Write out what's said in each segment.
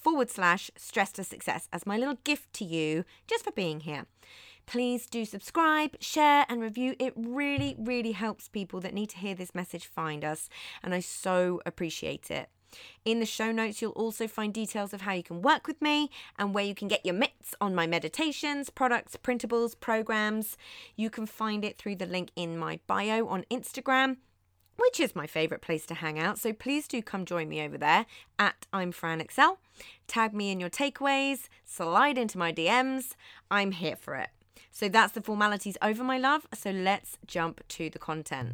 forward slash stress to success as my little gift to you just for being here. Please do subscribe, share, and review. It really, really helps people that need to hear this message find us, and I so appreciate it. In the show notes, you'll also find details of how you can work with me and where you can get your mitts on my meditations, products, printables, programs. You can find it through the link in my bio on Instagram which is my favourite place to hang out. So please do come join me over there at I'm Fran Excell. Tag me in your takeaways, slide into my DMs. I'm here for it. So that's the formalities over, my love. So let's jump to the content.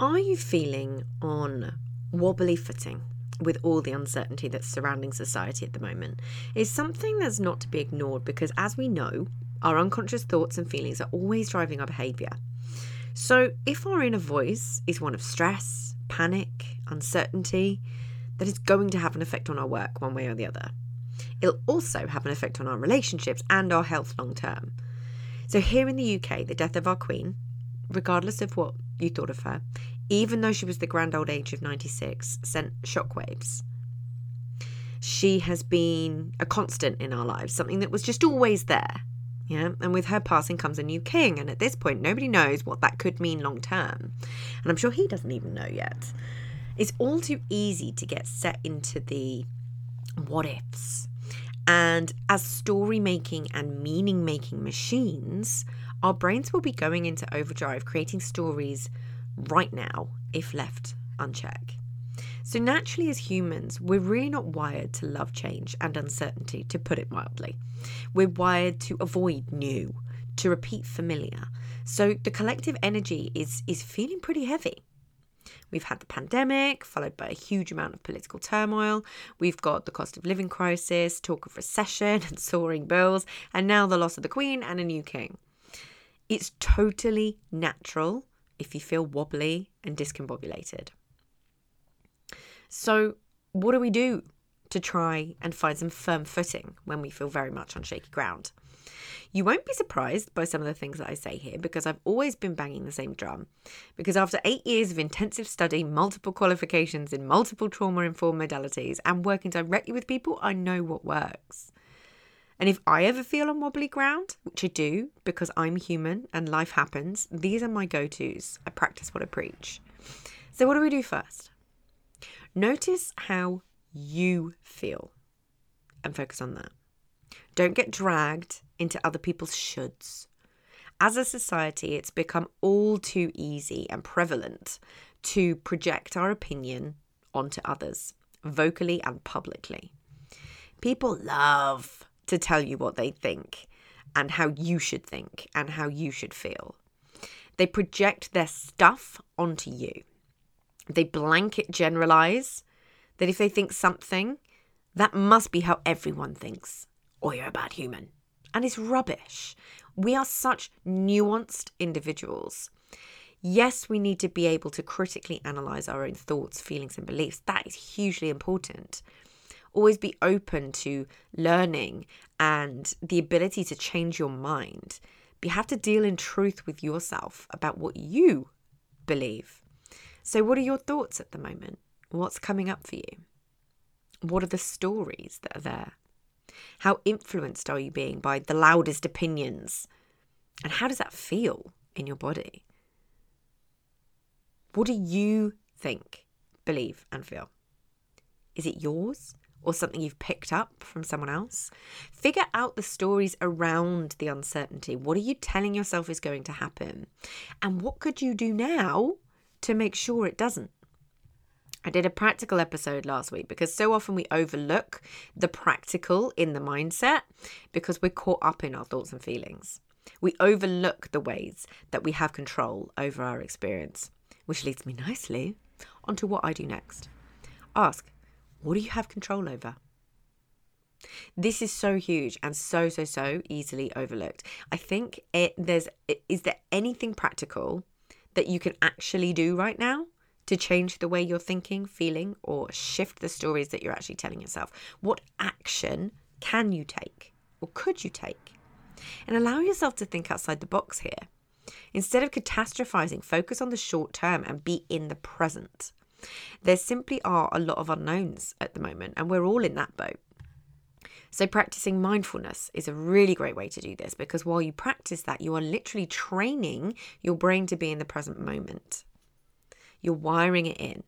Are you feeling on wobbly footing with all the uncertainty that's surrounding society at the moment? Is something that's not to be ignored because, as we know, our unconscious thoughts and feelings are always driving our behaviour. So, if our inner voice is one of stress, panic, uncertainty, that is going to have an effect on our work one way or the other. It'll also have an effect on our relationships and our health long term. So, here in the UK, the death of our Queen, regardless of what you thought of her, even though she was the grand old age of 96, sent shockwaves. She has been a constant in our lives, something that was just always there. Yeah, and with her passing comes a new king, and at this point, nobody knows what that could mean long term. And I'm sure he doesn't even know yet. It's all too easy to get set into the what ifs. And as story making and meaning making machines, our brains will be going into overdrive, creating stories right now if left unchecked. So, naturally, as humans, we're really not wired to love change and uncertainty, to put it mildly. We're wired to avoid new, to repeat familiar. So, the collective energy is, is feeling pretty heavy. We've had the pandemic, followed by a huge amount of political turmoil. We've got the cost of living crisis, talk of recession and soaring bills, and now the loss of the Queen and a new king. It's totally natural if you feel wobbly and discombobulated. So, what do we do to try and find some firm footing when we feel very much on shaky ground? You won't be surprised by some of the things that I say here because I've always been banging the same drum. Because after eight years of intensive study, multiple qualifications in multiple trauma informed modalities, and working directly with people, I know what works. And if I ever feel on wobbly ground, which I do because I'm human and life happens, these are my go tos. I practice what I preach. So, what do we do first? Notice how you feel and focus on that. Don't get dragged into other people's shoulds. As a society, it's become all too easy and prevalent to project our opinion onto others, vocally and publicly. People love to tell you what they think and how you should think and how you should feel. They project their stuff onto you. They blanket generalize that if they think something, that must be how everyone thinks, or you're a bad human. And it's rubbish. We are such nuanced individuals. Yes, we need to be able to critically analyze our own thoughts, feelings, and beliefs. That is hugely important always be open to learning and the ability to change your mind. You have to deal in truth with yourself about what you believe. So, what are your thoughts at the moment? What's coming up for you? What are the stories that are there? How influenced are you being by the loudest opinions? And how does that feel in your body? What do you think, believe, and feel? Is it yours? or something you've picked up from someone else. Figure out the stories around the uncertainty. What are you telling yourself is going to happen? And what could you do now to make sure it doesn't? I did a practical episode last week because so often we overlook the practical in the mindset because we're caught up in our thoughts and feelings. We overlook the ways that we have control over our experience, which leads me nicely onto what I do next. Ask, what do you have control over? This is so huge and so so so easily overlooked. I think it there's is there anything practical that you can actually do right now to change the way you're thinking, feeling or shift the stories that you're actually telling yourself? What action can you take or could you take? And allow yourself to think outside the box here. Instead of catastrophizing, focus on the short term and be in the present. There simply are a lot of unknowns at the moment, and we're all in that boat. So, practicing mindfulness is a really great way to do this because while you practice that, you are literally training your brain to be in the present moment. You're wiring it in.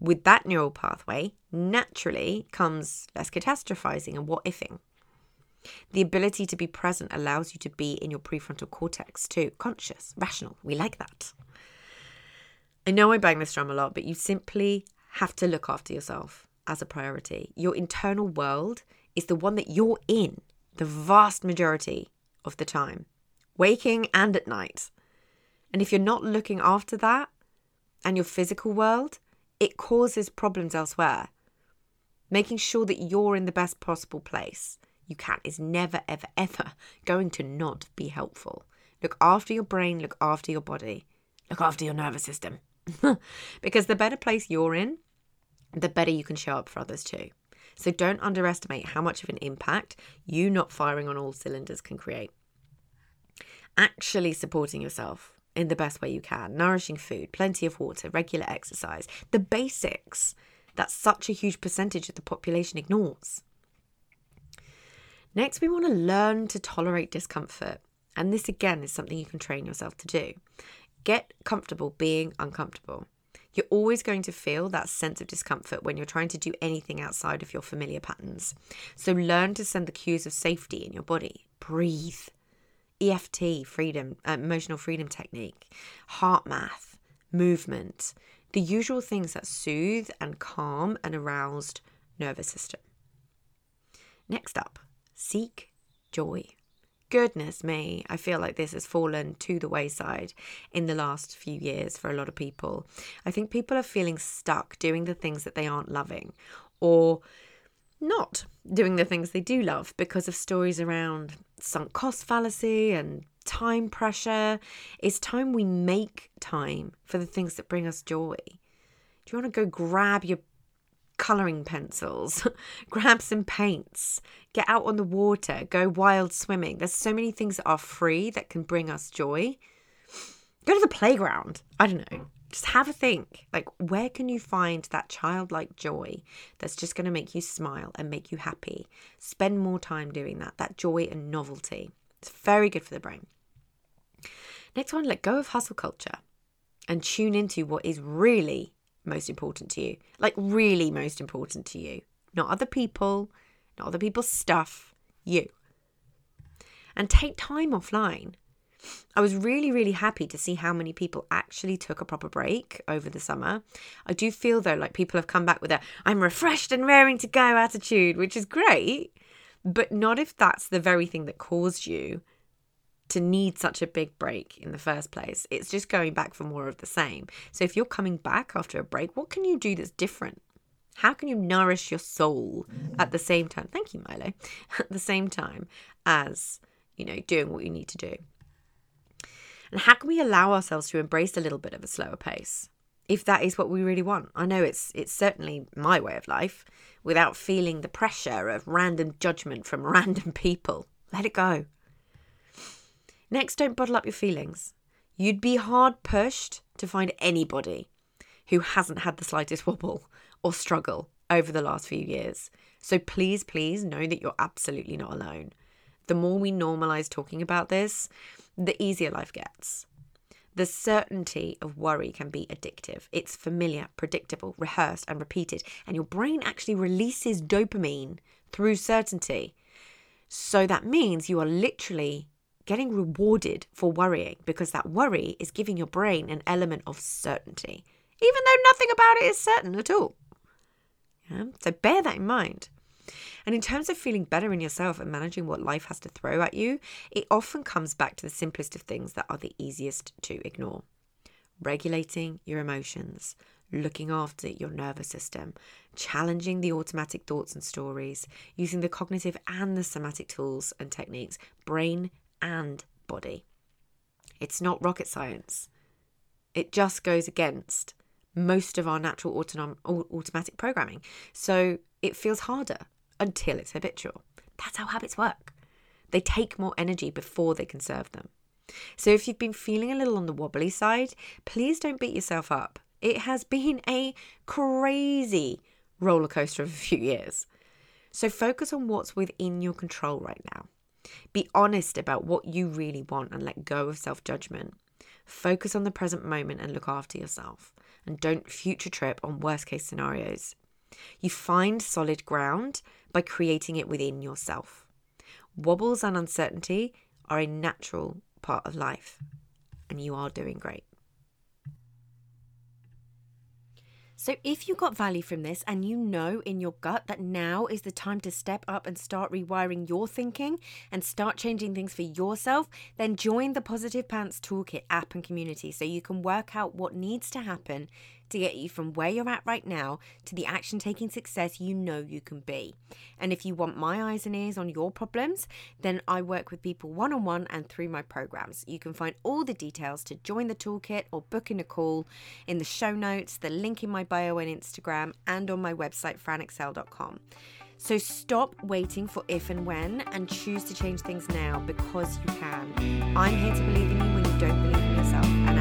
With that neural pathway, naturally comes less catastrophizing and what ifing. The ability to be present allows you to be in your prefrontal cortex too, conscious, rational. We like that. I know I bang this drum a lot, but you simply have to look after yourself as a priority. Your internal world is the one that you're in the vast majority of the time, waking and at night. And if you're not looking after that and your physical world, it causes problems elsewhere. Making sure that you're in the best possible place you can is never, ever, ever going to not be helpful. Look after your brain, look after your body, look after your nervous system. because the better place you're in, the better you can show up for others too. So don't underestimate how much of an impact you not firing on all cylinders can create. Actually supporting yourself in the best way you can, nourishing food, plenty of water, regular exercise, the basics that such a huge percentage of the population ignores. Next, we want to learn to tolerate discomfort. And this again is something you can train yourself to do. Get comfortable being uncomfortable. You're always going to feel that sense of discomfort when you're trying to do anything outside of your familiar patterns. So learn to send the cues of safety in your body. Breathe. EFT, freedom, uh, emotional freedom technique, HeartMath, movement, the usual things that soothe and calm an aroused nervous system. Next up, Seek joy. Goodness me, I feel like this has fallen to the wayside in the last few years for a lot of people. I think people are feeling stuck doing the things that they aren't loving or not doing the things they do love because of stories around sunk cost fallacy and time pressure. It's time we make time for the things that bring us joy. Do you want to go grab your colouring pencils, grab some paints, get out on the water, go wild swimming. There's so many things that are free that can bring us joy. Go to the playground. I don't know. Just have a think. Like, where can you find that childlike joy that's just going to make you smile and make you happy? Spend more time doing that. That joy and novelty. It's very good for the brain. Next one, let go of hustle culture and tune into what is really most important to you. Like, really most important to you. Not other people, not other people's stuff, you. And take time offline. I was really, really happy to see how many people actually took a proper break over the summer. I do feel though like people have come back with a I'm refreshed and raring to go attitude, which is great, but not if that's the very thing that caused you to need such a big break in the first place. It's just going back for more of the same. So if you're coming back after a break, what can you do that's different? How can you nourish your soul at the same time? Thank you, Milo. At the same time as, you know, doing what you need to do. And how can we allow ourselves to embrace a little bit of a slower pace? If that is what we really want. I know it's it's certainly my way of life without feeling the pressure of random judgment from random people. Let it go. Next, don't bottle up your feelings. You'd be hard pushed to find anybody who hasn't had the slightest wobble or struggle over the last few years. So please, please know that you're absolutely not alone. The more we normalize talking about this, the easier life gets. The certainty of worry can be addictive. It's familiar, predictable, rehearsed, and repeated. And your brain actually releases dopamine through certainty. So that means you are literally getting rewarded for worrying because that worry is giving your brain an element of certainty. even though nothing about it is certain at all. Yeah? So bear that in mind. And in terms of feeling better in yourself and managing what life has to throw at you, it often comes back to the simplest of things that are the easiest to ignore regulating your emotions, looking after your nervous system, challenging the automatic thoughts and stories, using the cognitive and the somatic tools and techniques, brain and body. It's not rocket science. It just goes against most of our natural autonom- automatic programming. So it feels harder until it's habitual. That's how habits work. They take more energy before they conserve them. So if you've been feeling a little on the wobbly side, please don't beat yourself up. It has been a crazy roller coaster of a few years. So focus on what's within your control right now. Be honest about what you really want and let go of self judgment. Focus on the present moment and look after yourself. And don't future trip on worst case scenarios. You find solid ground by creating it within yourself. Wobbles and uncertainty are a natural part of life, and you are doing great. So, if you got value from this and you know in your gut that now is the time to step up and start rewiring your thinking and start changing things for yourself, then join the Positive Pants Toolkit app and community so you can work out what needs to happen to get you from where you're at right now to the action taking success you know you can be. And if you want my eyes and ears on your problems, then I work with people one on one and through my programs. You can find all the details to join the toolkit or book in a call in the show notes, the link in my bio and Instagram, and on my website, franexcell.com. So stop waiting for if and when and choose to change things now because you can. I'm here to believe in you when you don't believe in yourself. And